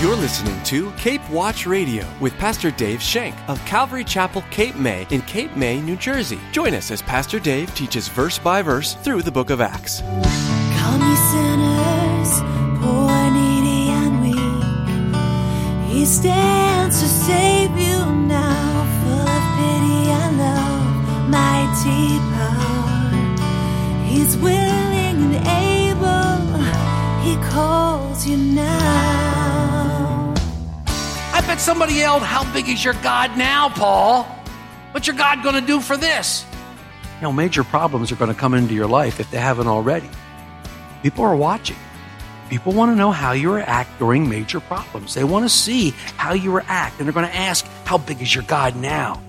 You're listening to Cape Watch Radio with Pastor Dave Shank of Calvary Chapel, Cape May in Cape May, New Jersey. Join us as Pastor Dave teaches verse by verse through the book of Acts. Come ye sinners, poor, needy, and weak. He stands to save you now, full of pity and love, mighty power. He's willing and able. He calls you now. Bet somebody yelled, How big is your God now, Paul? What's your God going to do for this? You know, major problems are going to come into your life if they haven't already. People are watching. People want to know how you react during major problems. They want to see how you react, and they're going to ask, How big is your God now?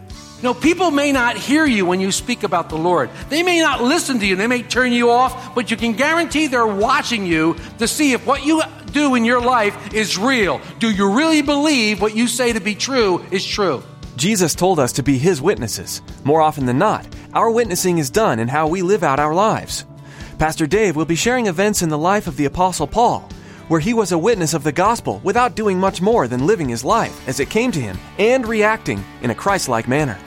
Know, people may not hear you when you speak about the Lord. They may not listen to you. They may turn you off, but you can guarantee they're watching you to see if what you do in your life is real. Do you really believe what you say to be true is true? Jesus told us to be his witnesses. More often than not, our witnessing is done in how we live out our lives. Pastor Dave will be sharing events in the life of the Apostle Paul, where he was a witness of the gospel without doing much more than living his life as it came to him and reacting in a Christ like manner.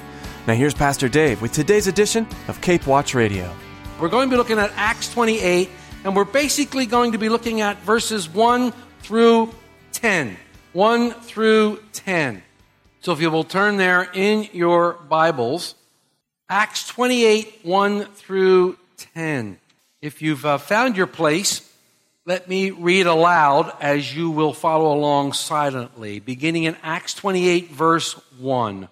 Now, here's Pastor Dave with today's edition of Cape Watch Radio. We're going to be looking at Acts 28, and we're basically going to be looking at verses 1 through 10. 1 through 10. So if you will turn there in your Bibles, Acts 28, 1 through 10. If you've uh, found your place, let me read aloud as you will follow along silently, beginning in Acts 28, verse 1.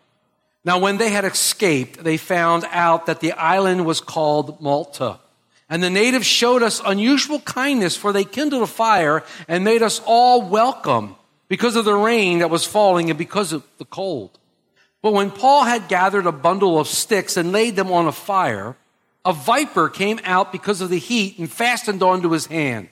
Now, when they had escaped, they found out that the island was called Malta. And the natives showed us unusual kindness, for they kindled a fire and made us all welcome because of the rain that was falling and because of the cold. But when Paul had gathered a bundle of sticks and laid them on a fire, a viper came out because of the heat and fastened onto his hand.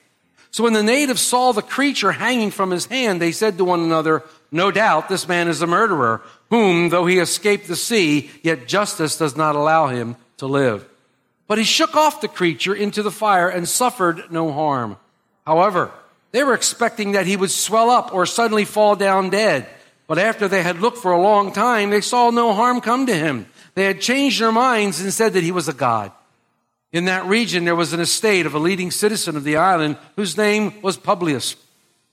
So when the natives saw the creature hanging from his hand, they said to one another, No doubt this man is a murderer, whom, though he escaped the sea, yet justice does not allow him to live. But he shook off the creature into the fire and suffered no harm. However, they were expecting that he would swell up or suddenly fall down dead. But after they had looked for a long time, they saw no harm come to him. They had changed their minds and said that he was a god. In that region, there was an estate of a leading citizen of the island whose name was Publius,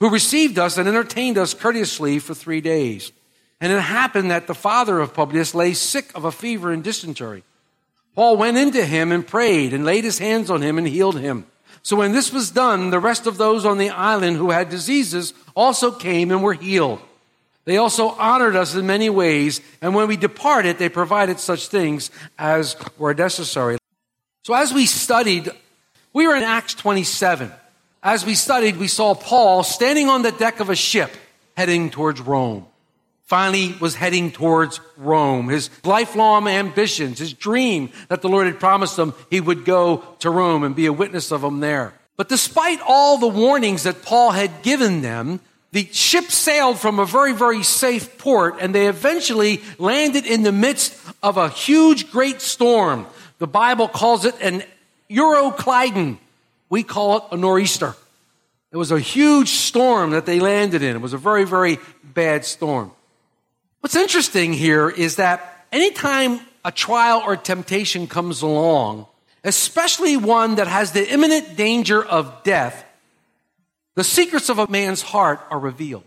who received us and entertained us courteously for three days. And it happened that the father of Publius lay sick of a fever and dysentery. Paul went into him and prayed and laid his hands on him and healed him. So when this was done, the rest of those on the island who had diseases also came and were healed. They also honored us in many ways, and when we departed, they provided such things as were necessary. So as we studied, we were in Acts 27. As we studied, we saw Paul standing on the deck of a ship heading towards Rome. Finally was heading towards Rome. His lifelong ambitions, his dream that the Lord had promised him he would go to Rome and be a witness of him there. But despite all the warnings that Paul had given them, the ship sailed from a very, very safe port and they eventually landed in the midst of a huge, great storm. The Bible calls it an Euroclydon. We call it a nor'easter. It was a huge storm that they landed in. It was a very, very bad storm. What's interesting here is that anytime a trial or temptation comes along, especially one that has the imminent danger of death, the secrets of a man's heart are revealed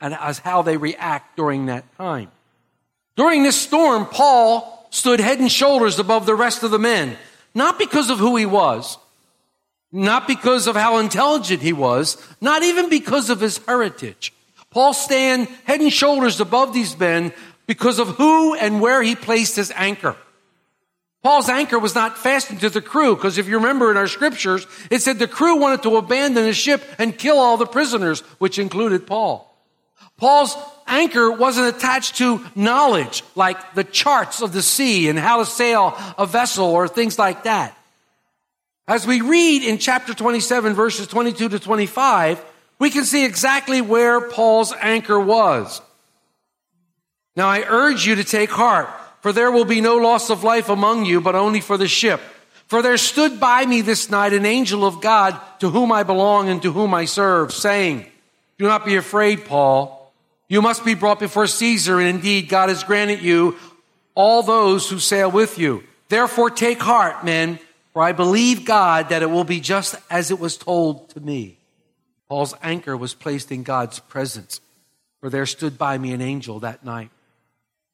and as how they react during that time. During this storm, Paul stood head and shoulders above the rest of the men, not because of who he was, not because of how intelligent he was, not even because of his heritage. Paul stand head and shoulders above these men because of who and where he placed his anchor. Paul's anchor was not fastened to the crew because if you remember in our scriptures, it said the crew wanted to abandon the ship and kill all the prisoners, which included Paul. Paul's anchor wasn't attached to knowledge like the charts of the sea and how to sail a vessel or things like that. As we read in chapter 27 verses 22 to 25, we can see exactly where Paul's anchor was. Now I urge you to take heart, for there will be no loss of life among you, but only for the ship. For there stood by me this night an angel of God to whom I belong and to whom I serve, saying, Do not be afraid, Paul. You must be brought before Caesar, and indeed God has granted you all those who sail with you. Therefore take heart, men, for I believe God that it will be just as it was told to me. Paul's anchor was placed in God's presence, for there stood by me an angel that night.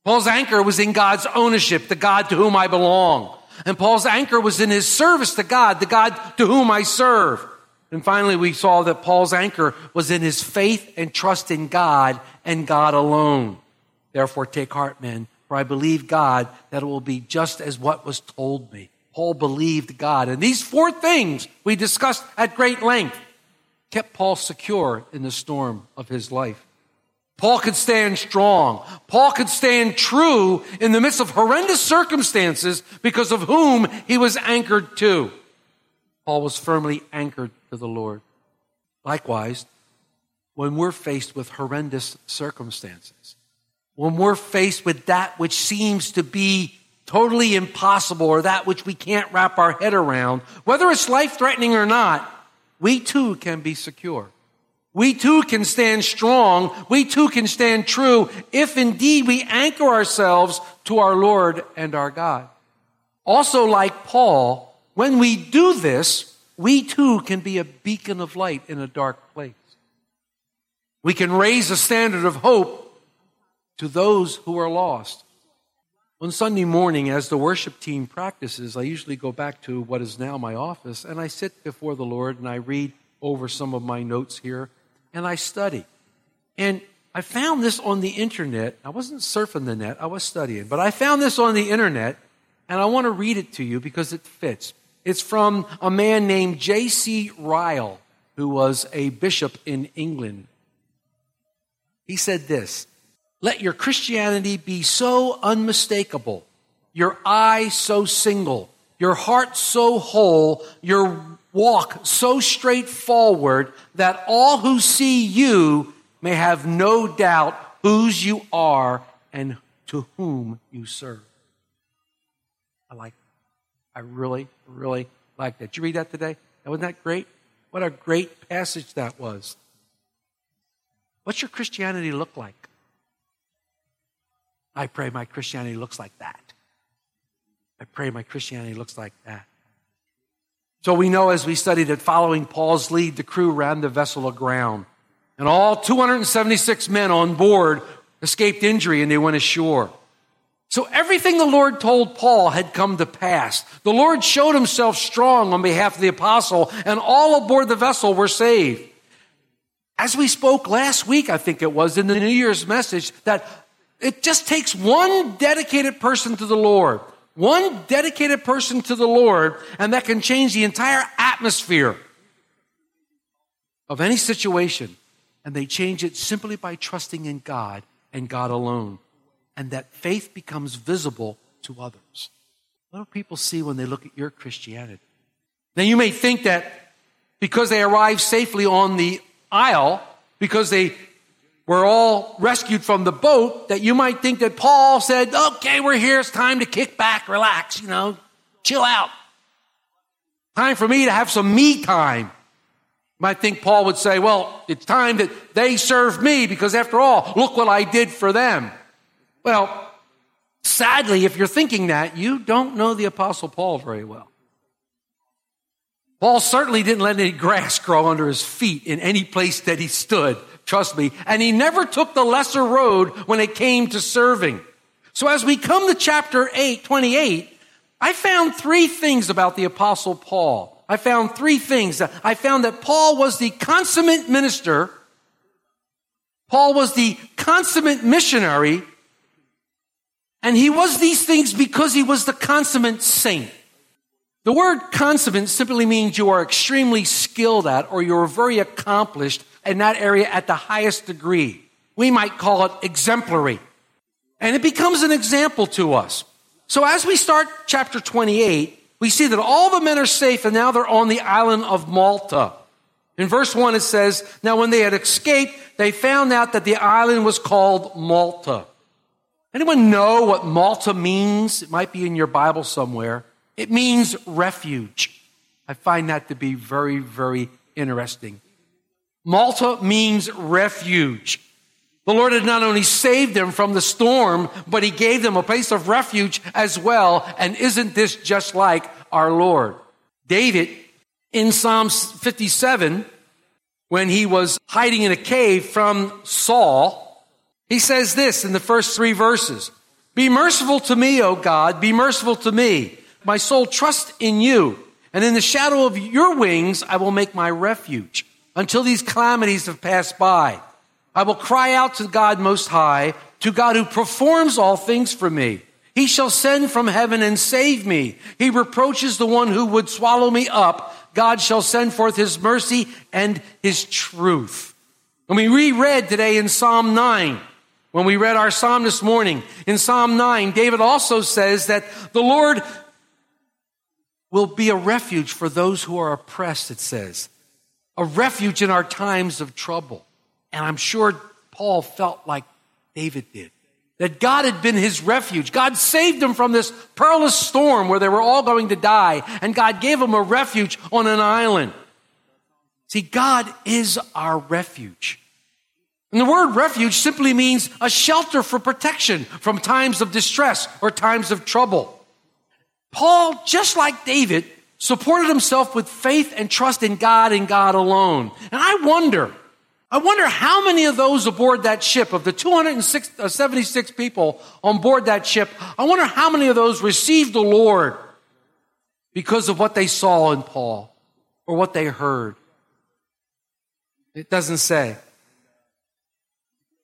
Paul's anchor was in God's ownership, the God to whom I belong. And Paul's anchor was in his service to God, the God to whom I serve. And finally, we saw that Paul's anchor was in his faith and trust in God and God alone. Therefore, take heart, men, for I believe God that it will be just as what was told me. Paul believed God. And these four things we discussed at great length kept Paul secure in the storm of his life. Paul could stand strong. Paul could stand true in the midst of horrendous circumstances because of whom he was anchored to. Paul was firmly anchored to the Lord. Likewise, when we're faced with horrendous circumstances, when we're faced with that which seems to be totally impossible or that which we can't wrap our head around, whether it's life threatening or not, we too can be secure. We too can stand strong. We too can stand true if indeed we anchor ourselves to our Lord and our God. Also, like Paul, when we do this, we too can be a beacon of light in a dark place. We can raise a standard of hope to those who are lost. On Sunday morning, as the worship team practices, I usually go back to what is now my office and I sit before the Lord and I read over some of my notes here and I study. And I found this on the internet. I wasn't surfing the net, I was studying, but I found this on the internet and I want to read it to you because it fits. It's from a man named J.C. Ryle, who was a bishop in England. He said this Let your Christianity be so unmistakable, your eye so single, your heart so whole, your walk so straightforward that all who see you may have no doubt whose you are and to whom you serve. I like. I really, really like that. Did you read that today? Wasn't that great? What a great passage that was. What's your Christianity look like? I pray my Christianity looks like that. I pray my Christianity looks like that. So we know as we studied that following Paul's lead, the crew ran the vessel aground. And all 276 men on board escaped injury and they went ashore. So everything the Lord told Paul had come to pass. The Lord showed himself strong on behalf of the apostle and all aboard the vessel were saved. As we spoke last week, I think it was in the New Year's message that it just takes one dedicated person to the Lord one dedicated person to the Lord, and that can change the entire atmosphere of any situation. And they change it simply by trusting in God and God alone. And that faith becomes visible to others. What do people see when they look at your Christianity? Now, you may think that because they arrived safely on the isle, because they were all rescued from the boat that you might think that Paul said, okay, we're here. It's time to kick back, relax, you know, chill out. Time for me to have some me time. You might think Paul would say, well, it's time that they serve me because after all, look what I did for them. Well, sadly, if you're thinking that, you don't know the apostle Paul very well. Paul certainly didn't let any grass grow under his feet in any place that he stood. Trust me. And he never took the lesser road when it came to serving. So as we come to chapter 8, 28, I found three things about the apostle Paul. I found three things. I found that Paul was the consummate minister. Paul was the consummate missionary. And he was these things because he was the consummate saint. The word consummate simply means you are extremely skilled at or you're very accomplished in that area at the highest degree. We might call it exemplary. And it becomes an example to us. So as we start chapter 28, we see that all the men are safe and now they're on the island of Malta. In verse 1 it says, Now when they had escaped, they found out that the island was called Malta. Anyone know what Malta means? It might be in your Bible somewhere. It means refuge. I find that to be very, very interesting. Malta means refuge. The Lord had not only saved them from the storm, but He gave them a place of refuge as well. And isn't this just like our Lord? David, in Psalms 57, when he was hiding in a cave from Saul, he says this in the first three verses Be merciful to me, O God, be merciful to me. My soul trusts in you, and in the shadow of your wings I will make my refuge until these calamities have passed by. I will cry out to God Most High, to God who performs all things for me. He shall send from heaven and save me. He reproaches the one who would swallow me up. God shall send forth his mercy and his truth. And we reread today in Psalm 9, when we read our psalm this morning, in Psalm 9, David also says that the Lord will be a refuge for those who are oppressed, it says. A refuge in our times of trouble. And I'm sure Paul felt like David did. That God had been his refuge. God saved him from this perilous storm where they were all going to die. And God gave him a refuge on an island. See, God is our refuge. And the word refuge simply means a shelter for protection from times of distress or times of trouble. Paul, just like David, supported himself with faith and trust in God and God alone. And I wonder, I wonder how many of those aboard that ship, of the 276 uh, people on board that ship, I wonder how many of those received the Lord because of what they saw in Paul or what they heard. It doesn't say.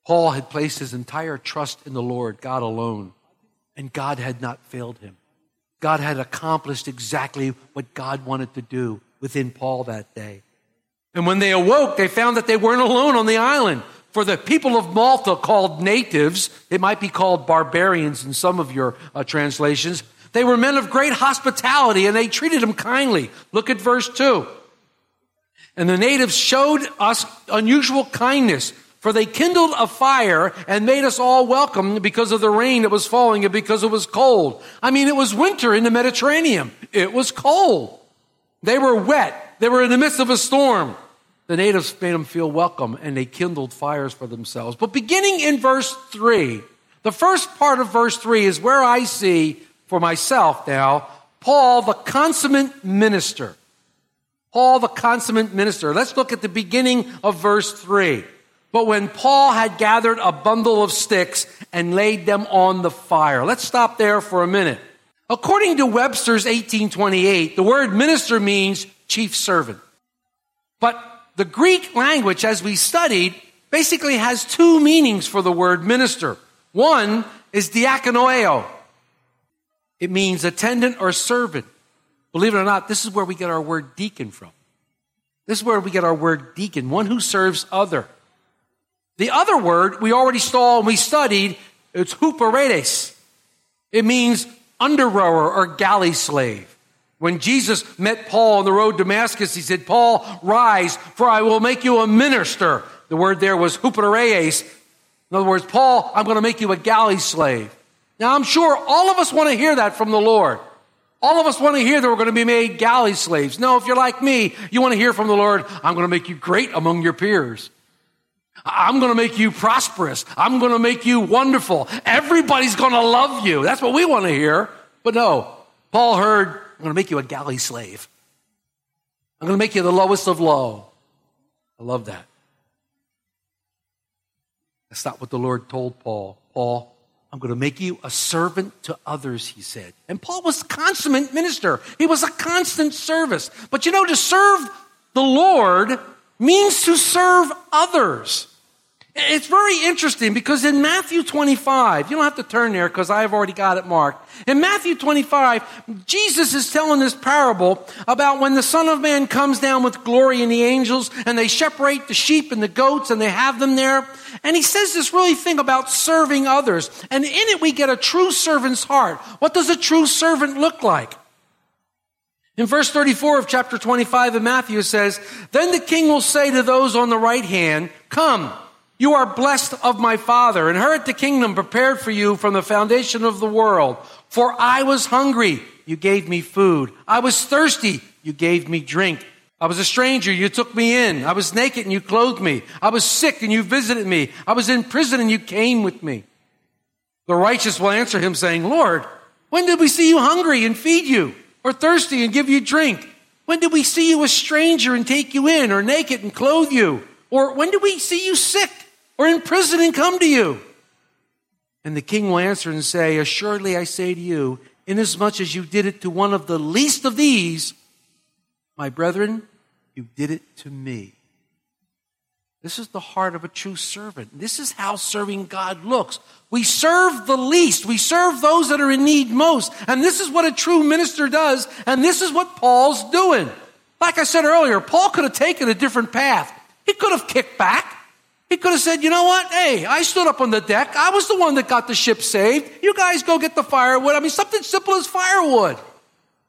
Paul had placed his entire trust in the Lord, God alone, and God had not failed him. God had accomplished exactly what God wanted to do within Paul that day. And when they awoke, they found that they weren't alone on the island. For the people of Malta, called natives, it might be called barbarians in some of your uh, translations, they were men of great hospitality and they treated them kindly. Look at verse 2. And the natives showed us unusual kindness, for they kindled a fire and made us all welcome because of the rain that was falling and because it was cold. I mean, it was winter in the Mediterranean. It was cold. They were wet. They were in the midst of a storm. The natives made them feel welcome and they kindled fires for themselves. But beginning in verse 3, the first part of verse 3 is where I see for myself now Paul, the consummate minister. Paul, the consummate minister. Let's look at the beginning of verse 3. But when Paul had gathered a bundle of sticks and laid them on the fire. Let's stop there for a minute. According to Webster's 1828, the word minister means chief servant. But the Greek language, as we studied, basically has two meanings for the word minister. One is diakonoeo. It means attendant or servant. Believe it or not, this is where we get our word deacon from. This is where we get our word deacon, one who serves other. The other word we already saw and we studied, it's huperetes. It means under rower or galley slave. When Jesus met Paul on the road to Damascus, he said, Paul, rise, for I will make you a minister. The word there was hupereis. In other words, Paul, I'm going to make you a galley slave. Now, I'm sure all of us want to hear that from the Lord. All of us want to hear that we're going to be made galley slaves. No, if you're like me, you want to hear from the Lord, I'm going to make you great among your peers. I'm going to make you prosperous. I'm going to make you wonderful. Everybody's going to love you. That's what we want to hear. But no, Paul heard, I'm going to make you a galley slave. I'm going to make you the lowest of low. I love that. That's not what the Lord told Paul. Paul, I'm going to make you a servant to others, he said. And Paul was a consummate minister. He was a constant service. But you know, to serve the Lord means to serve others. It's very interesting because in Matthew 25, you don't have to turn there because I've already got it marked. In Matthew 25, Jesus is telling this parable about when the Son of Man comes down with glory and the angels and they separate the sheep and the goats and they have them there. And he says this really thing about serving others. And in it, we get a true servant's heart. What does a true servant look like? In verse 34 of chapter 25 of Matthew, it says, Then the king will say to those on the right hand, Come, you are blessed of my father, and inherit the kingdom prepared for you from the foundation of the world. For I was hungry, you gave me food. I was thirsty, you gave me drink. I was a stranger, you took me in. I was naked and you clothed me. I was sick and you visited me. I was in prison and you came with me. The righteous will answer him saying, Lord, when did we see you hungry and feed you? Or thirsty and give you drink? When did we see you a stranger and take you in? Or naked and clothe you? Or when did we see you sick or in prison and come to you? And the king will answer and say, Assuredly I say to you, inasmuch as you did it to one of the least of these, my brethren, you did it to me. This is the heart of a true servant. This is how serving God looks. We serve the least. We serve those that are in need most. And this is what a true minister does. And this is what Paul's doing. Like I said earlier, Paul could have taken a different path. He could have kicked back. He could have said, you know what? Hey, I stood up on the deck. I was the one that got the ship saved. You guys go get the firewood. I mean, something simple as firewood.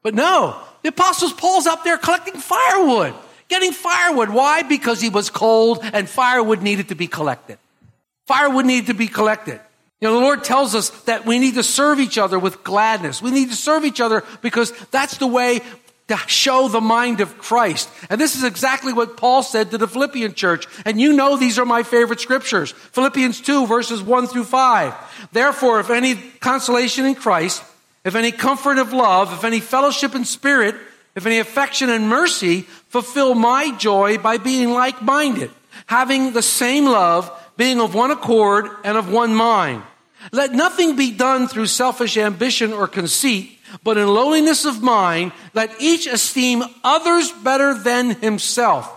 But no, the apostles Paul's out there collecting firewood, getting firewood. Why? Because he was cold and firewood needed to be collected. Firewood needed to be collected. You know, the Lord tells us that we need to serve each other with gladness. We need to serve each other because that's the way to show the mind of Christ. And this is exactly what Paul said to the Philippian church. And you know these are my favorite scriptures. Philippians 2 verses 1 through 5. Therefore, if any consolation in Christ, if any comfort of love, if any fellowship in spirit, if any affection and mercy, fulfill my joy by being like-minded, having the same love, being of one accord and of one mind. Let nothing be done through selfish ambition or conceit, but in lowliness of mind, let each esteem others better than himself.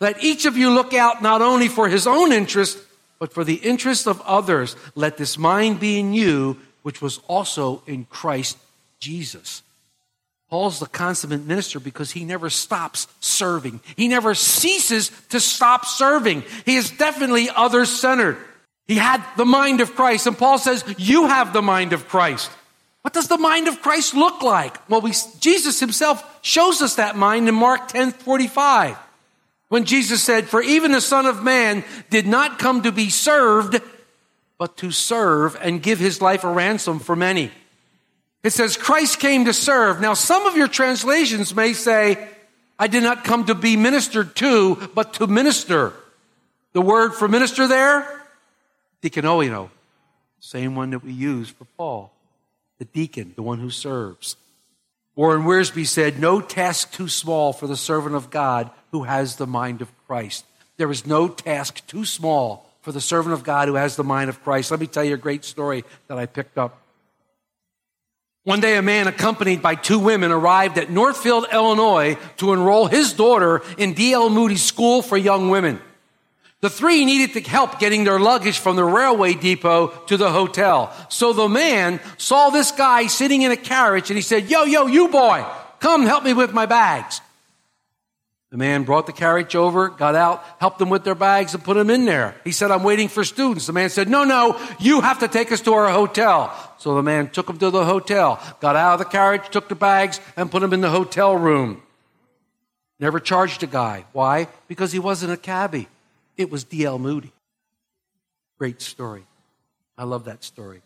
Let each of you look out not only for his own interest, but for the interest of others. Let this mind be in you, which was also in Christ Jesus. Paul's the consummate minister because he never stops serving. He never ceases to stop serving. He is definitely others centered. He had the mind of Christ, and Paul says, You have the mind of Christ. What does the mind of Christ look like? Well, we, Jesus himself shows us that mind in Mark 10 45. When Jesus said, For even the Son of Man did not come to be served, but to serve and give his life a ransom for many. It says, Christ came to serve. Now, some of your translations may say, I did not come to be ministered to, but to minister. The word for minister there, dikonoeo, same one that we use for Paul the deacon, the one who serves. Warren Wiersbe said, No task too small for the servant of God who has the mind of Christ. There is no task too small for the servant of God who has the mind of Christ. Let me tell you a great story that I picked up. One day, a man accompanied by two women arrived at Northfield, Illinois to enroll his daughter in D.L. Moody's School for Young Women. The three needed to help getting their luggage from the railway depot to the hotel. So the man saw this guy sitting in a carriage and he said, Yo, yo, you boy, come help me with my bags. The man brought the carriage over, got out, helped them with their bags and put them in there. He said, I'm waiting for students. The man said, no, no, you have to take us to our hotel. So the man took them to the hotel, got out of the carriage, took the bags and put them in the hotel room. Never charged a guy. Why? Because he wasn't a cabbie. It was D.L. Moody. Great story. I love that story.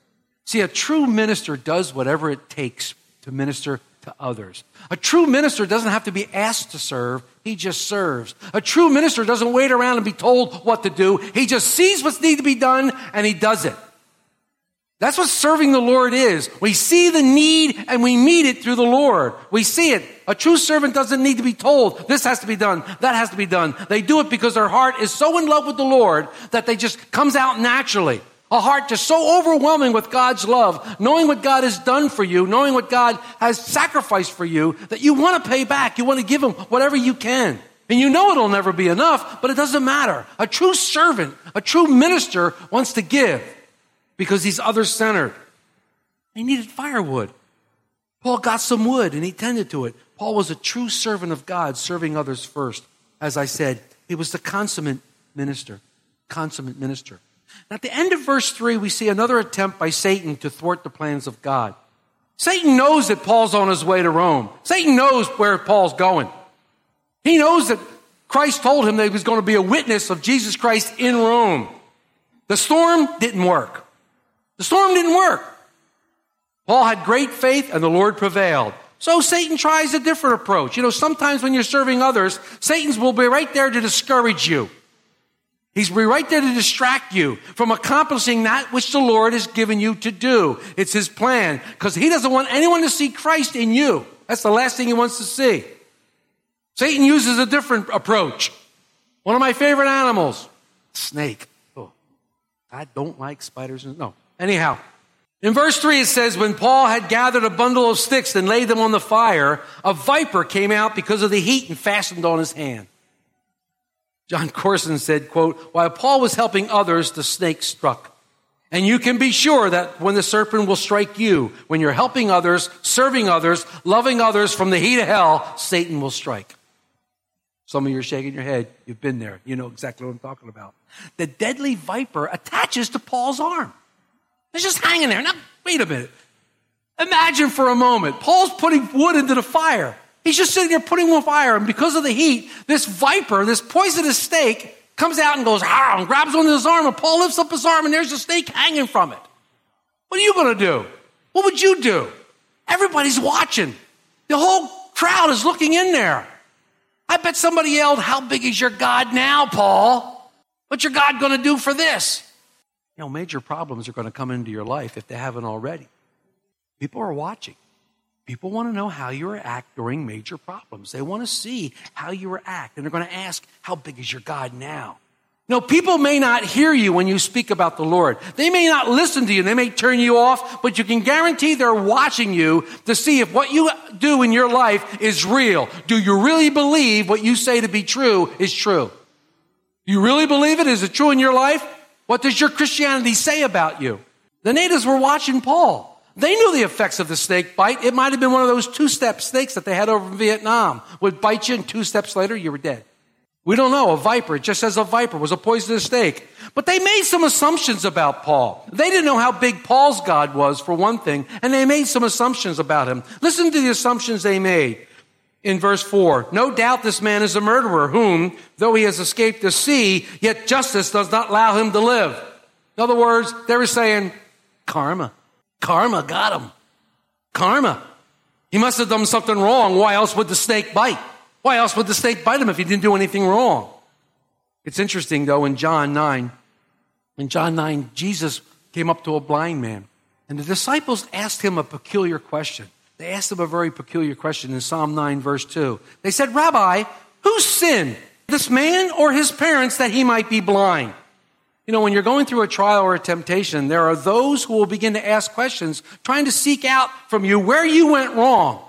See, a true minister does whatever it takes to minister to others. A true minister doesn't have to be asked to serve, he just serves. A true minister doesn't wait around and be told what to do, he just sees what's need to be done and he does it. That's what serving the Lord is. We see the need and we meet it through the Lord. We see it. A true servant doesn't need to be told, this has to be done, that has to be done. They do it because their heart is so in love with the Lord that they just comes out naturally. A heart just so overwhelming with God's love, knowing what God has done for you, knowing what God has sacrificed for you, that you want to pay back. You want to give Him whatever you can. And you know it'll never be enough, but it doesn't matter. A true servant, a true minister wants to give because he's other centered. He needed firewood. Paul got some wood and he tended to it. Paul was a true servant of God, serving others first. As I said, he was the consummate minister. Consummate minister. Now, at the end of verse 3, we see another attempt by Satan to thwart the plans of God. Satan knows that Paul's on his way to Rome. Satan knows where Paul's going. He knows that Christ told him that he was going to be a witness of Jesus Christ in Rome. The storm didn't work. The storm didn't work. Paul had great faith and the Lord prevailed. So Satan tries a different approach. You know, sometimes when you're serving others, Satan's will be right there to discourage you. He's right there to distract you from accomplishing that which the Lord has given you to do. It's his plan because he doesn't want anyone to see Christ in you. That's the last thing he wants to see. Satan uses a different approach. One of my favorite animals, snake. Oh, I don't like spiders. No. Anyhow, in verse 3 it says, When Paul had gathered a bundle of sticks and laid them on the fire, a viper came out because of the heat and fastened on his hand. Jon Courson said, quote, While Paul was helping others, the snake struck. And you can be sure that when the serpent will strike you, when you're helping others, serving others, loving others from the heat of hell, Satan will strike. Some of you are shaking your head. You've been there. You know exactly what I'm talking about. The deadly viper attaches to Paul's arm. It's just hanging there. Now, wait a minute. Imagine for a moment. Paul's putting wood into the fire. He's just sitting there putting wood on fire, and because of the heat, this viper, this poisonous snake, comes out and goes, ah, and grabs onto his arm, and Paul lifts up his arm, and there's a snake hanging from it. What are you going to do? What would you do? Everybody's watching. The whole crowd is looking in there. I bet somebody yelled, How big is your God now, Paul? What's your God going to do for this? You know, major problems are going to come into your life if they haven't already. People are watching. People want to know how you react during major problems. They want to see how you react. And they're going to ask, How big is your God now? No, people may not hear you when you speak about the Lord. They may not listen to you. They may turn you off, but you can guarantee they're watching you to see if what you do in your life is real. Do you really believe what you say to be true is true? Do you really believe it? Is it true in your life? What does your Christianity say about you? The natives were watching Paul. They knew the effects of the snake bite. It might have been one of those two step snakes that they had over in Vietnam. Would bite you, and two steps later, you were dead. We don't know. A viper, it just says a viper, was a poisonous snake. But they made some assumptions about Paul. They didn't know how big Paul's God was, for one thing, and they made some assumptions about him. Listen to the assumptions they made in verse 4. No doubt this man is a murderer, whom, though he has escaped the sea, yet justice does not allow him to live. In other words, they were saying, karma. Karma got him. Karma. He must have done something wrong. Why else would the snake bite? Why else would the snake bite him if he didn't do anything wrong? It's interesting though in John 9. In John 9, Jesus came up to a blind man and the disciples asked him a peculiar question. They asked him a very peculiar question in Psalm 9 verse 2. They said, Rabbi, who sinned? This man or his parents that he might be blind? You know, when you're going through a trial or a temptation, there are those who will begin to ask questions, trying to seek out from you where you went wrong.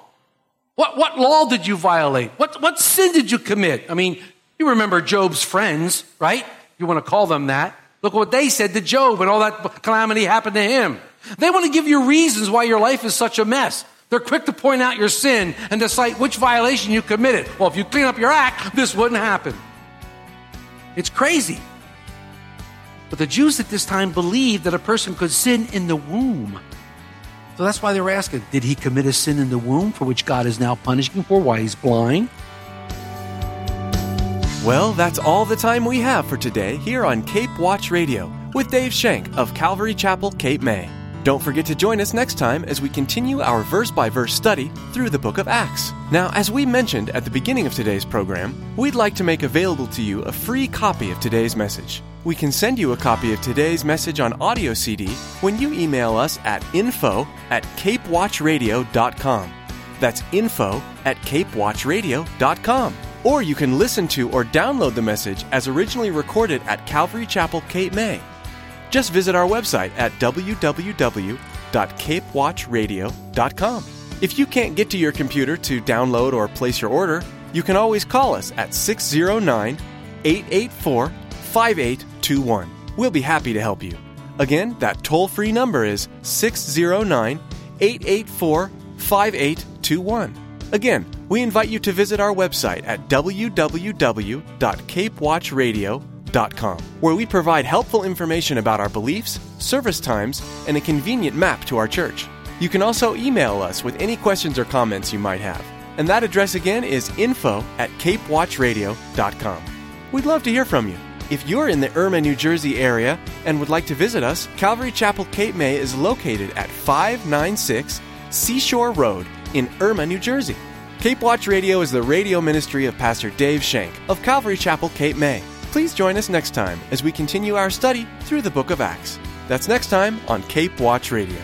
What, what law did you violate? What, what sin did you commit? I mean, you remember Job's friends, right? You want to call them that. Look what they said to Job when all that calamity happened to him. They want to give you reasons why your life is such a mess. They're quick to point out your sin and to cite which violation you committed. Well, if you clean up your act, this wouldn't happen. It's crazy. But the Jews at this time believed that a person could sin in the womb. So that's why they were asking, did he commit a sin in the womb for which God is now punishing him for why he's blind? Well, that's all the time we have for today here on Cape Watch Radio with Dave Shank of Calvary Chapel, Cape May. Don't forget to join us next time as we continue our verse by verse study through the book of Acts. Now, as we mentioned at the beginning of today's program, we'd like to make available to you a free copy of today's message. We can send you a copy of today's message on audio CD when you email us at info at capewatchradio.com. That's info at capewatchradio.com. Or you can listen to or download the message as originally recorded at Calvary Chapel, Cape May. Just visit our website at www.capewatchradio.com. If you can't get to your computer to download or place your order, you can always call us at 609 884 5821. We'll be happy to help you. Again, that toll free number is 609 884 5821. Again, we invite you to visit our website at www.capewatchradio.com, where we provide helpful information about our beliefs, service times, and a convenient map to our church. You can also email us with any questions or comments you might have. And that address again is info at capewatchradio.com. We'd love to hear from you. If you're in the Erma, New Jersey area and would like to visit us, Calvary Chapel Cape May is located at 596 Seashore Road in Erma, New Jersey. Cape Watch Radio is the radio ministry of Pastor Dave Shank of Calvary Chapel, Cape May. Please join us next time as we continue our study through the book of Acts. That's next time on Cape Watch Radio.